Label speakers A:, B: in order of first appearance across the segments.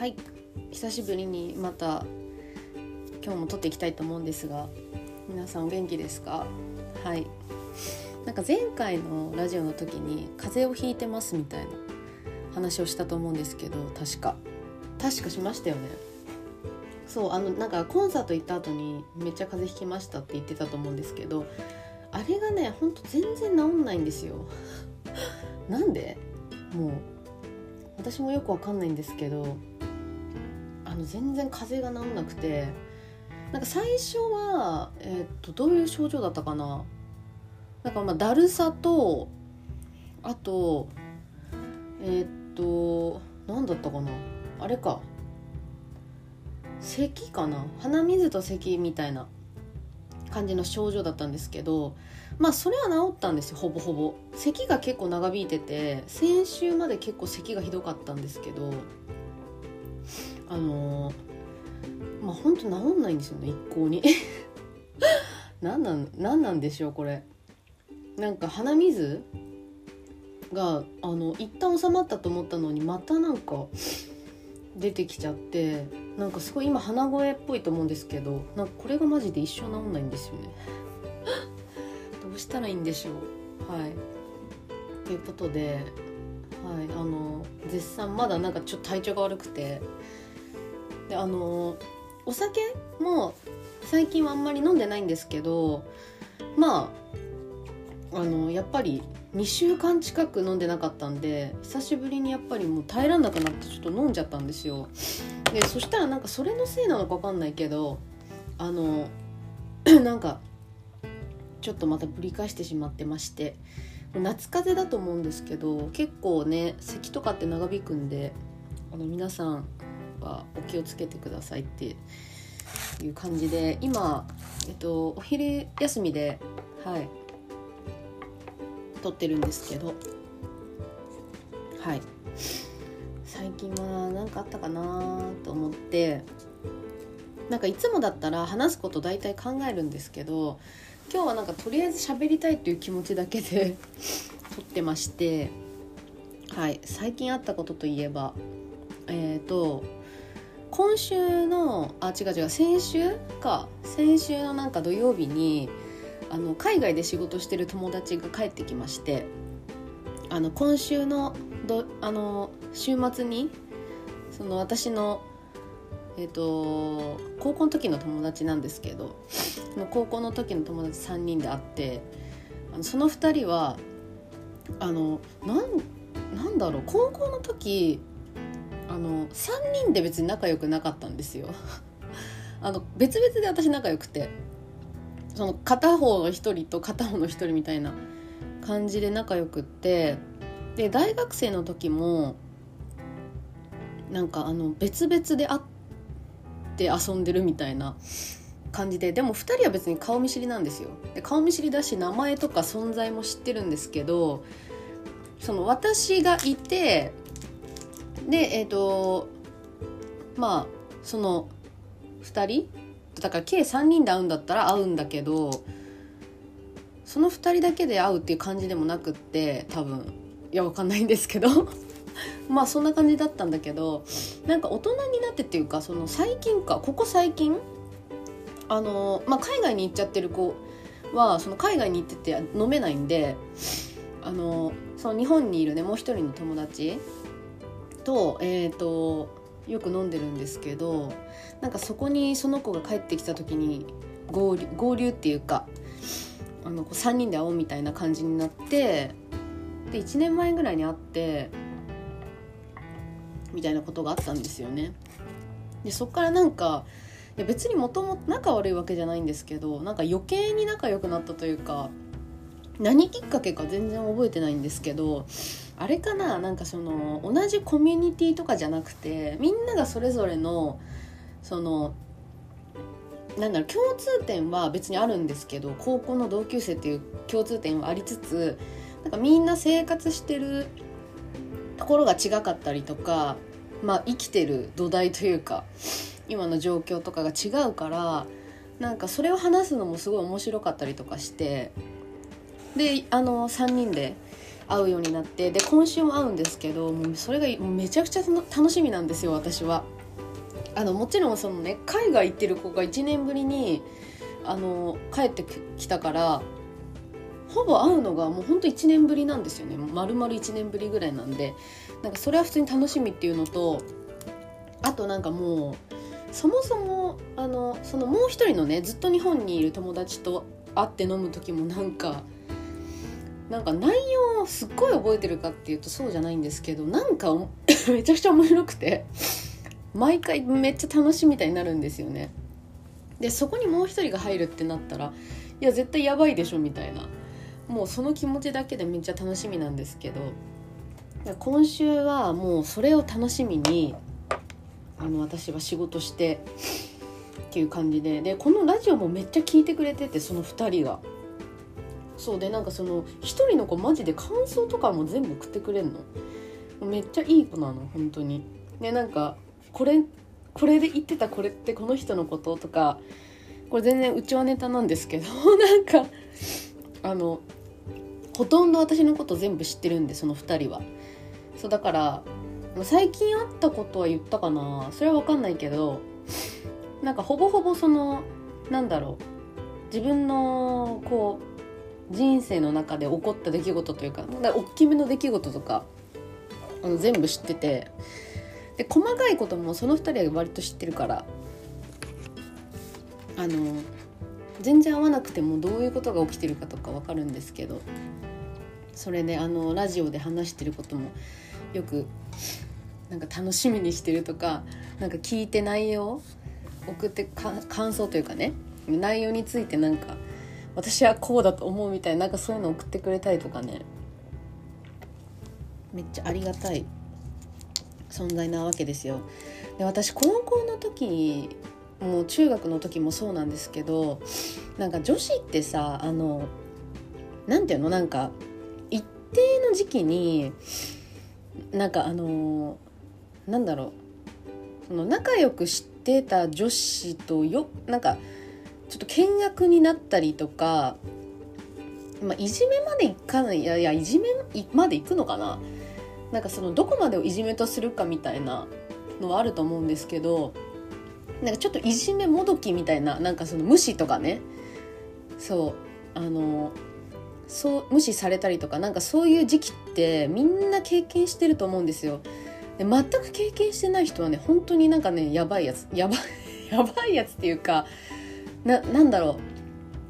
A: はい。久しぶりにまた今日も撮っていきたいと思うんですが皆さんお元気ですか？はい。なんか前回のラジオの時に風邪をひいてますみたいな話をしたと思うんですけど確か。確かしましたよね。そうあのなんかコンサート行った後にめっちゃ風邪ひきましたって言ってたと思うんですけどあれがねほんと全然治んないんですよ。なんで？もう私もよくわかんないんですけどの全然風邪が治んなくてなんか最初は、えー、っとどういう症状だったかな？なんかまあだるさとあとえー、っと何だったかな？あれか。咳かな？鼻水と咳みたいな感じの症状だったんですけどまあそれは治ったんですよほぼほぼ。咳が結構長引いてて先週まで結構咳がひどかったんですけどあのー、まあほんと治んないんですよね一向に。何なん何なんでしょうこれ。なんか鼻水があの一旦収まったと思ったのにまたなんか出てきちゃってなんかすごい今鼻声っぽいと思うんですけどなんかこれがマジで一生治んないんですよね。どうしたらいいんでしょう。はい。ということではいあの絶賛まだなんかちょっと体調が悪くてであのお酒も最近はあんまり飲んでないんですけどまああのやっぱり2週間近く飲んでなかったんで久しぶりにやっぱりもう耐えらんなくなってちょっと飲んじゃったんですよ。でそしたらなんかそれのせいなのか分かんないけどあの なんかちょっとまたぶり返してしまってまして夏風邪だと思うんですけど結構ね咳とかって長引くんであの皆さんはお気をつけてくださいっていう感じで今、えっと、お昼休みではい撮ってるんですけどはい。最近は何かあったかなと思ってなんかいつもだったら話すこと大体考えるんですけど今日はなんかとりあえず喋りたいっていう気持ちだけで 撮ってましてはい最近あったことといえばえっ、ー、と今週のあ違う違う先週か先週のなんか土曜日にあの海外で仕事してる友達が帰ってきましてあの今週のどあの週末にその私のえーと、高校の時の友達なんですけど高校の時の友達3人で会ってあのその2人はあのなんなんだろう高校の時あの3人で別に仲良くなかったんですよ。あの別々で私仲良くてその片方の1人と片方の1人みたいな感じで仲良くってで大学生の時もなんかあの別々で会って遊んでるみたいな感じででも2人は別に顔見知りなんですよで顔見知りだし名前とか存在も知ってるんですけどその私がいてでえっ、ー、とまあその2人だから計3人で会うんだったら会うんだけどその2人だけで会うっていう感じでもなくって多分いやわかんないんですけど。まあそんな感じだったんだけどなんか大人になってっていうかその最近かここ最近あの、まあ、海外に行っちゃってる子はその海外に行ってて飲めないんであのその日本にいるねもう一人の友達と,、えーと、よく飲んでるんですけどなんかそこにその子が帰ってきた時に合流合流っていうかあのこう3人で会おうみたいな感じになってで1年前ぐらいに会ってみたいなことがあったんですよね。でそっからなんかいや別にもともと仲悪いわけじゃないんですけどなんか余計に仲良くなったというか何きっかけか全然覚えてないんですけどあれかな？なんかその同じコミュニティとかじゃなくてみんながそれぞれのそのなんだろう共通点は別にあるんですけど高校の同級生っていう共通点はありつつなんかみんな生活してるところが違かったりとか、まあ、生きてる土台というか今の状況とかが違うからなんかそれを話すのもすごい面白かったりとかしてであの3人で会うようになってで今週も会うんですけどもうそれがめちゃくちゃ楽しみなんですよ私は。あのもちろんそのね海外行ってる子が1年ぶりにあの帰ってきたからほぼ会うのがもうほんと1年ぶりなんですよね丸々1年ぶりぐらいなんでなんかそれは普通に楽しみっていうのとあとなんかもうそもそもあのそのもう一人のねずっと日本にいる友達と会って飲む時もなんかなんか内容をすっごい覚えてるかっていうとそうじゃないんですけどなんか めちゃくちゃ面白くて毎回めっちゃ楽しみたいになるんですよね。でそこにもう一人が入るってなったらいや絶対やばいでしょみたいなもうその気持ちだけでめっちゃ楽しみなんですけど今週はもうそれを楽しみにあの私は仕事してっていう感じででこのラジオもめっちゃ聞いてくれててその2人が。そうでなんかその1人の子マジで感想とかも全部送ってくれんの。めっちゃいい子なの本当に。でなんかこれこれで言ってたこれってこの人のこととかこれ全然うちはネタなんですけど なんかあのほとんど私のこと全部知ってるんでその2人は。そうだから最近会ったことは言ったかな。それは分かんないけどなんかほぼほぼそのなんだろう。自分のこう人生の中で起こった出来事というか大きめの出来事とかあの全部知っててで細かいこともその2人は割と知ってるからあの全然会わなくてもどういうことが起きてるかとか分かるんですけどそれであのラジオで話してることもよくなんか楽しみにしてるとかなんか聞いて内容送って感想というかね内容についてなんか私はこうだと思うみたいなんかそういうの送ってくれたりとかね。めっちゃありがたい。存在なわけですよ。で私高校の時もう中学の時もそうなんですけどなんか女子ってさあの何ていうの？なんか一定の時期になんかあのなんだろう。その仲良くしてた女子とよなんかちょっと見学になったりとか、まあ、いじめまでいかないいやいやいじめまでいくのかな？なんかそのどこまでをいじめとするかみたいなのはあると思うんですけどなんかちょっといじめもどきみたいななんかその無視とかねそうあのそう無視されたりとかなんかそういう時期ってみんな経験してると思うんですよ。で全く経験してない人はね本当になんかねやばいやつやばいやばいやつっていうかななんだろ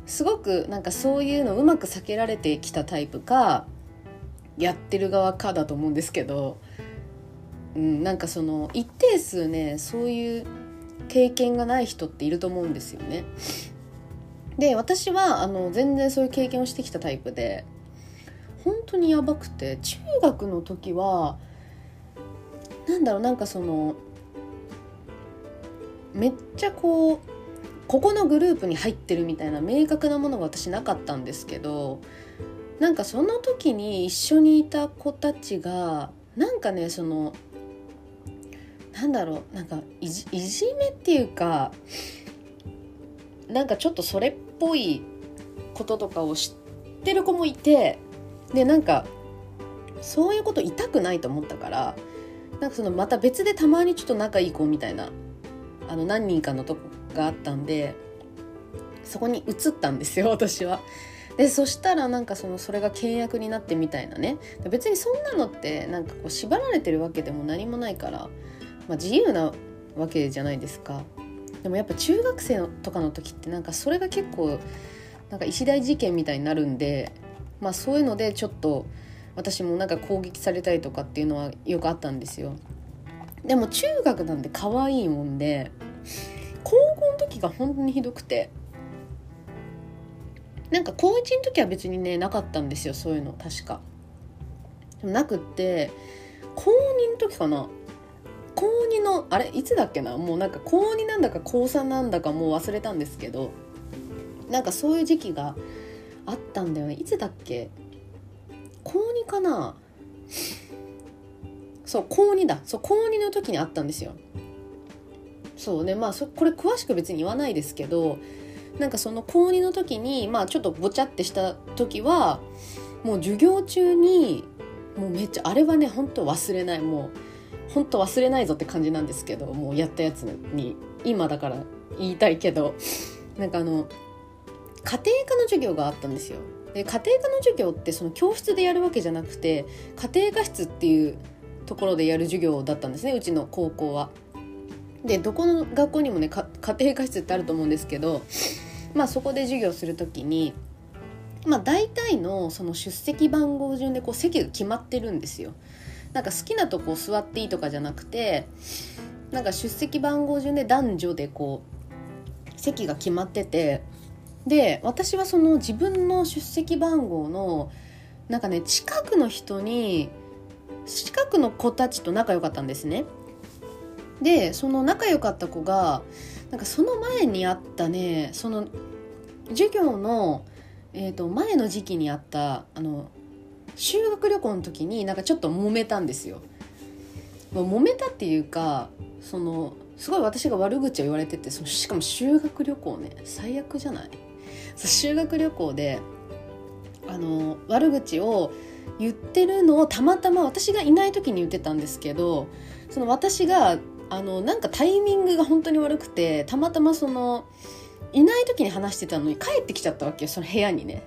A: うすごくなんかそういうのうまく避けられてきたタイプかやってる側かだと思うんですけど、うん、なんかその一定数ねそういう経験がない人っていると思うんですよね。で私はあの全然そういう経験をしてきたタイプで本当にやばくて中学の時はなんだろうなんかそのめっちゃこうここのグループに入ってるみたいな明確なものが私なかったんですけどなんかその時に一緒にいた子たちがなんかねそのなんだろうなんかいじいじめっていうかなんかちょっとそれっぽいこととかを知ってる子もいてでなんかそういうこと痛くないと思ったからなんかそのまた別でたまにちょっと仲いい子みたいなあの何人かのとこがあったんでそこに移ったんですよ 私は。でそしたらなんかそのそれが契約になってみたいなね。別にそんなのってなんかこう縛られてるわけでも何もないから、まあ、自由なわけじゃないですか。でもやっぱ中学生とかの時ってなんかそれが結構なんか石大事件みたいになるんでまあそういうのでちょっと私もなんか攻撃されたりとかっていうのはよくあったんですよ。でも中学なんで可愛いもんで時が本当にひどくて。なんか高1の時は別にねなかったんですよそういうの確か。でもなくって高2の時かな。高2のあれいつだっけな？もうなんか高2なんだか高3なんだかもう忘れたんですけど。なんかそういう時期があったんだよね。いつだっけ？高2かな？そう高2だ。そう高2の時にあったんですよ。そうねまあそこれ詳しく別に言わないですけどなんかその高2の時にまあちょっとぼちゃってした時はもう授業中にもうめっちゃあれはね本当忘れないもう本当忘れないぞって感じなんですけどもうやったやつに今だから言いたいけどなんかあの家庭科の授業があったんですよ。で家庭科の授業ってその教室でやるわけじゃなくて家庭科室っていうところでやる授業だったんですねうちの高校は。でどこの学校にもね家庭科室ってあると思うんですけどまあそこで授業する時にまあ大体のその出席番号順でこう席が決まってるんですよ。なんか好きなとこ座っていいとかじゃなくてなんか出席番号順で男女でこう席が決まっててで私はその自分の出席番号のなんかね近くの人に近くの子たちと仲良かったんですね。でその仲良かった子がなんかその前にあったねその授業の、えー、と前の時期にあったあの修学旅行の時になんかちょっと揉めたんですよ。もう揉めたっていうかそのすごい私が悪口を言われててそのしかも修学旅行ね最悪じゃない？修学旅行であの悪口を言ってるのをたまたま私がいない時に言ってたんですけどその私があのなんかタイミングが本当に悪くてたまたまそのいない時に話してたのに帰ってきちゃったわけよその部屋にね。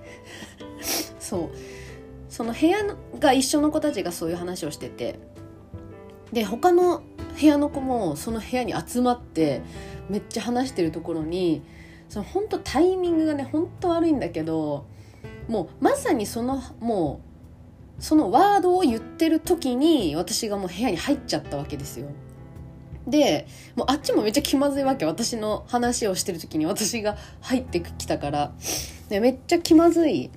A: そう。その部屋が一緒の子たちがそういう話をしてて。で他の部屋の子もその部屋に集まってめっちゃ話してるところにその本当タイミングがね本当悪いんだけどもうまさにそのもうそのワードを言ってる時に私がもう部屋に入っちゃったわけですよ。でもうあっちもめっちゃ気まずいわけ私の話をしてる時に私が入ってきたからでめっちゃ気まずい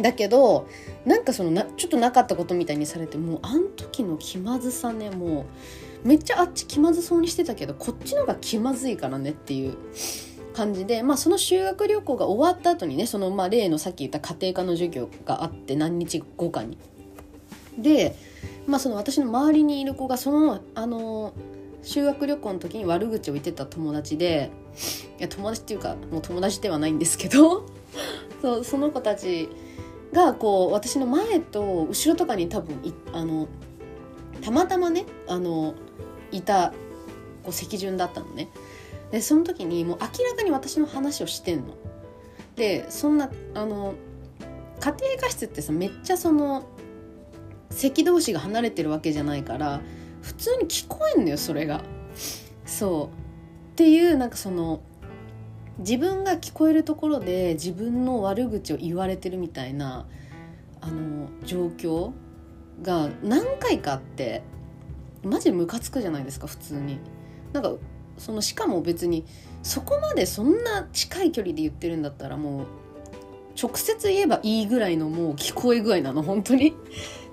A: だけどなんかそのなちょっとなかったことみたいにされてもうあん時の気まずさねもうめっちゃあっち気まずそうにしてたけどこっちの方が気まずいからねっていう感じで、まあ、その修学旅行が終わった後にねそのまあ例のさっき言った家庭科の授業があって何日後かに。で、まあ、その私の周りにいる子がそのあの修学旅行の時に悪口を言ってた友達でいや友達っていうかもう友達ではないんですけど そうその子たちがこう私の前と後ろとかに多分あのたまたまねあのいたこう席順だったのね。でその時にもう明らかに私の話をしてんの。でそんなあの家庭科室ってさめっちゃその席同士が離れてるわけじゃないから普通に聞こえんのよそれが。そうっていうなんかその自分が聞こえるところで自分の悪口を言われてるみたいなあの状況が何回かあってマジムカつくじゃないですか普通に。なんかそのしかも別にそこまでそんな近い距離で言ってるんだったらもう直接言えばいいぐらいのもう聞こえ具合なの本当に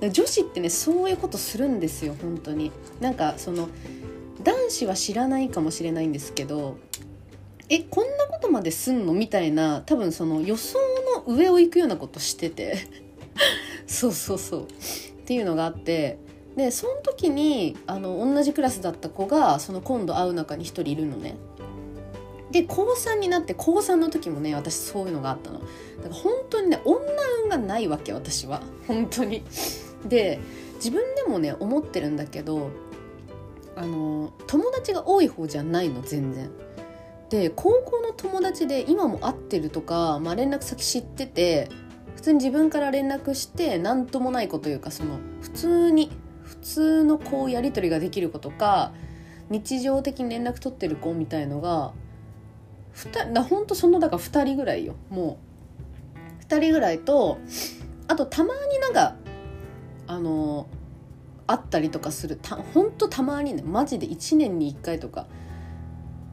A: 女子ってねそういうことするんですよ本当に。なんかその男子は知らないかもしれないんですけどえこんなことまですんのみたいな多分その予想の上を行くようなことしてて。そうそうそう。っていうのがあって。でその時にあの同じクラスだった子がその今度会う中に1人いるのね。で高3になって高3の時もね私そういうのがあったの。だから本当にね女運がないわけ私は。本当に。で自分でもね思ってるんだけどあの友達が多い方じゃないの全然。で高校の友達で今も会ってるとか、まあ、連絡先知ってて普通に自分から連絡して何ともない子というかその普通に普通のこうやり取りができる子とか日常的に連絡取ってる子みたいのがだほんとそのだから2人ぐらいよもう。2人ぐらいとあとたまになんかあの会ったりとかする。たほんとたまにねマジで1年に1回とか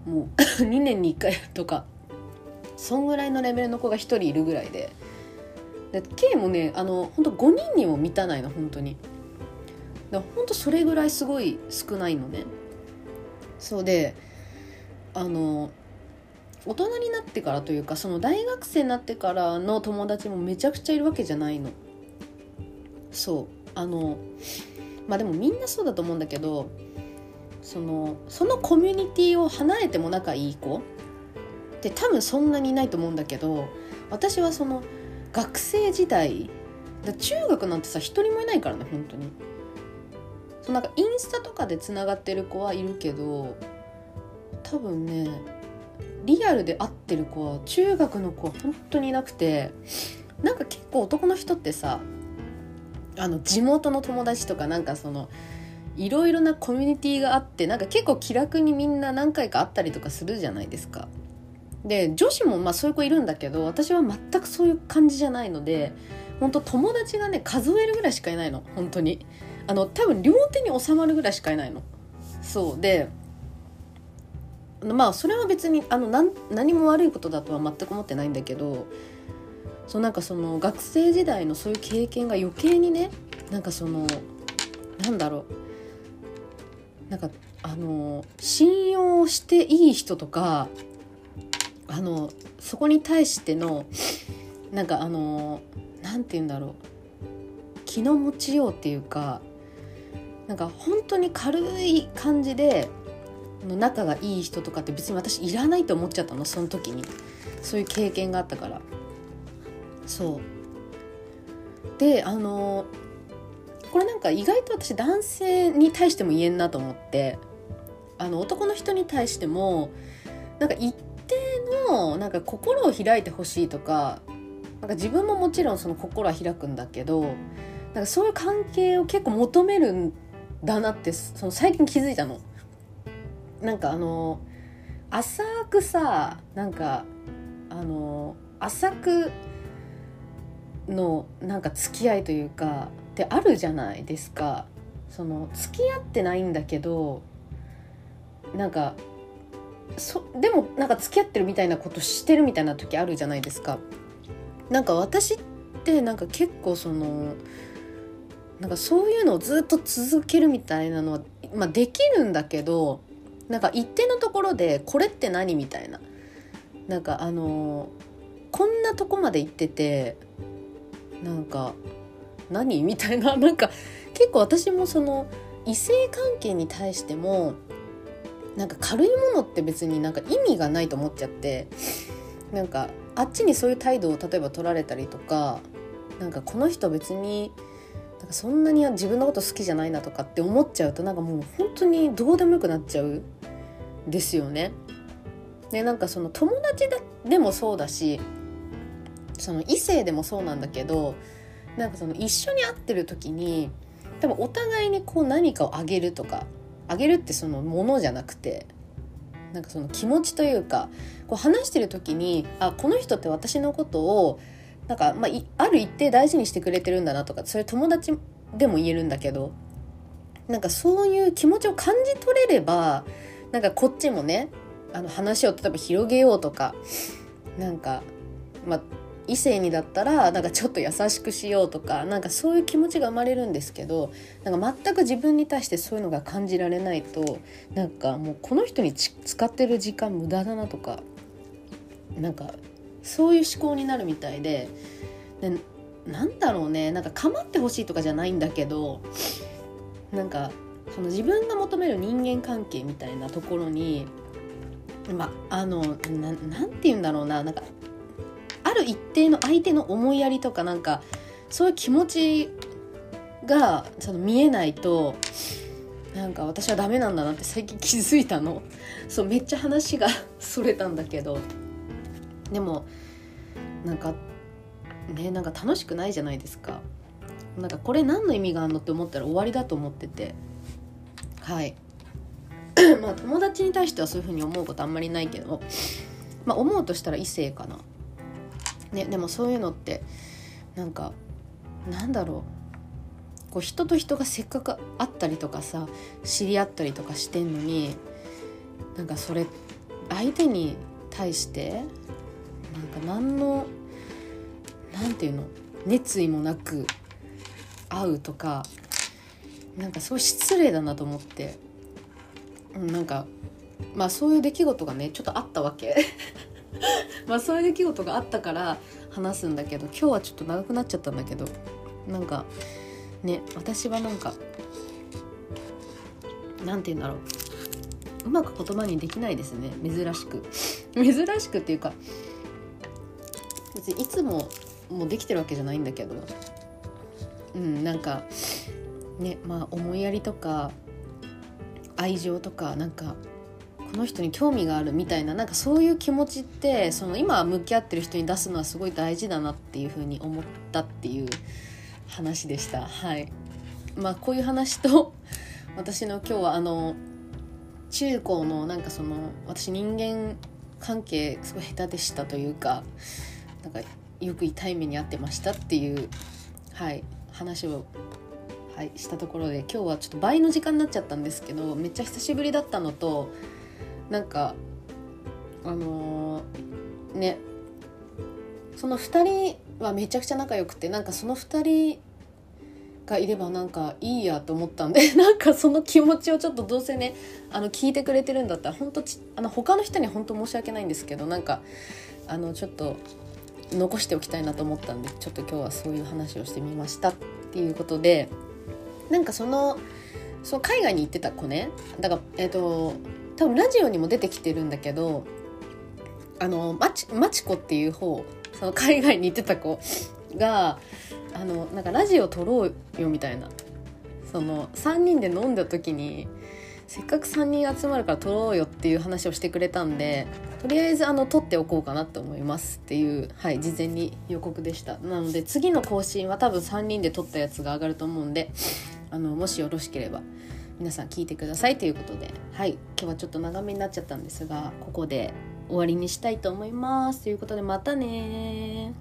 A: もう 2年に1回とかそんぐらいのレベルの子が1人いるぐらいで。で K もねあの本当5人にも満たないの本当に。だ本当それぐらいすごい少ないのね。そうであの大人になってからというかその大学生になってからの友達もめちゃくちゃいるわけじゃないの。そう。あのまあでもみんなそうだと思うんだけどそのそのコミュニティを離れても仲いい子って多分そんなにいないと思うんだけど私はその学生時代だ中学なんてさ一人もいないからね本当に。そうなんかインスタとかでつながってる子はいるけど多分ねリアルで会ってる子は中学の子は本当にいなくてなんか結構男の人ってさあの地元の友達とかなんかそのいろいろなコミュニティがあってなんか結構気楽にみんな何回か会ったりとかするじゃないですか。で女子もまあそういう子いるんだけど私は全くそういう感じじゃないので本当友達がね数えるぐらいしかいないの本当に。あの多分両手に収まるぐらいしかいないの。そう。でまあそれは別にあの何何も悪いことだとは全く思ってないんだけどそうなんかその学生時代のそういう経験が余計にねなんかそのなんだろう。なんかあの信用していい人とかあのそこに対してのなんかあのなんて言うんだろう。気の持ちようっていうかなんか本当に軽い感じで仲がいい人とかって別に私いらないと思っちゃったのその時に。そういう経験があったから。そうであのこれなんか意外と私男性に対しても言えんなと思ってあの男の人に対してもなんか一定のなんか心を開いてほしいとかなんか自分ももちろんその心は開くんだけどなんかそういう関係を結構求めるんだなってその最近気づいたの。なんかあの浅くさなんかあの浅くのなんか付き合いというかってあるじゃないですか。その付き合ってないんだけどなんかそでもなんか付き合ってるみたいなことしてるみたいな時あるじゃないですか。なんか私ってなんか結構そのなんかそういうのをずっと続けるみたいなのは、まあ、できるんだけどなんか一定のところでこれって何みたいな。なんかあのこんなとこまで行っててなんか何みたいな なんか結構私もその異性関係に対してもなんか軽いものって別になんか意味がないと思っちゃってなんかあっちにそういう態度を例えば取られたりとかなんかこの人別になんかそんなに自分のこと好きじゃないなとかって思っちゃうとなんかもう本当にどうでもよくなっちゃうですよね。でなんかその友達でもそうだしその異性でもそうなんだけどなんかその一緒に会ってる時に多分お互いにこう何かをあげるとかあげるってそのものじゃなくてなんかその気持ちというかこう話してる時にあこの人って私のことをなんか、まあ、ある一定大事にしてくれてるんだなとかそれ友達でも言えるんだけどなんかそういう気持ちを感じ取れればなんかこっちもねあの話を例えば広げようとかなんか、まあ、異性にだったらなんかちょっと優しくしようとかなんかそういう気持ちが生まれるんですけどなんか全く自分に対してそういうのが感じられないとなんかもうこの人に使ってる時間無駄だなとかなんかそういう思考になるみたいででなんだろうねなんか構ってほしいとかじゃないんだけどなんかその自分が求める人間関係みたいなところにまあのななんて言うんだろうななんかる一定の相手の思いやりとかなんかそういう気持ちがその見えないとなんか私はダメなんだなって最近気づいたの。そうめっちゃ話が それたんだけど。でもなんかねなんか楽しくないじゃないですか。なんかこれ何の意味があるのって思ったら終わりだと思ってて。はい。まあ友達に対してはそういうふうに思うことあんまりないけど。まあ思うとしたら異性かな。ねでもそういうのってなんかなんだろう。こう人と人がせっかく会ったりとかさ知り合ったりとかしてんのになんかそれ相手に対してなんか何の何て言うの熱意もなく会うとかなんかそう失礼だなと思って、うん、なんかまあそういう出来事がねちょっとあったわけ。まあそういう出来事があったから話すんだけど今日はちょっと長くなっちゃったんだけどなんかね私はなんかなんて言うんだろう。うまく言葉にできないですね。珍しく。珍しくっていうか別にいつももうできてるわけじゃないんだけど。うんなんかねまあ思いやりとか愛情とかなんかこの人に興味があるみたいななんかそういう気持ちってその今向き合ってる人に出すのはすごい大事だなっていうふうに思ったっていう話でした。はい。まあこういう話と私の今日はあの中高のなんかその私人間関係すごい下手でしたというかなんかよく痛い目に遭ってましたっていうはい話をはいしたところで今日はちょっと倍の時間になっちゃったんですけどめっちゃ久しぶりだったのとなんかあのー、ねその2人はめちゃくちゃ仲良くてなんかその2人がいればなんかいいやと思ったんで なんかその気持ちをちょっとどうせねあの聞いてくれてるんだったら本当ちあの他の人には本当申し訳ないんですけどなんかあのちょっと残しておきたいなと思ったんでちょっと今日はそういう話をしてみましたっていうことでなんかそのその海外に行ってた子ね。だからえっ、ー、と多分ラジオにも出てきてるんだけどあのマチマチコっていう方その海外に行ってた子があのなんかラジオ撮ろうよみたいな。その3人で飲んだ時にせっかく3人集まるから撮ろうよっていう話をしてくれたんでとりあえずあの撮っておこうかなと思いますっていう、はい、事前に予告でした。なので次の更新は多分3人で撮ったやつが上がると思うんであのもしよろしければ。皆さん聞いてくださいということではい。今日はちょっと長めになっちゃったんですがここで終わりにしたいと思います。ということでまたね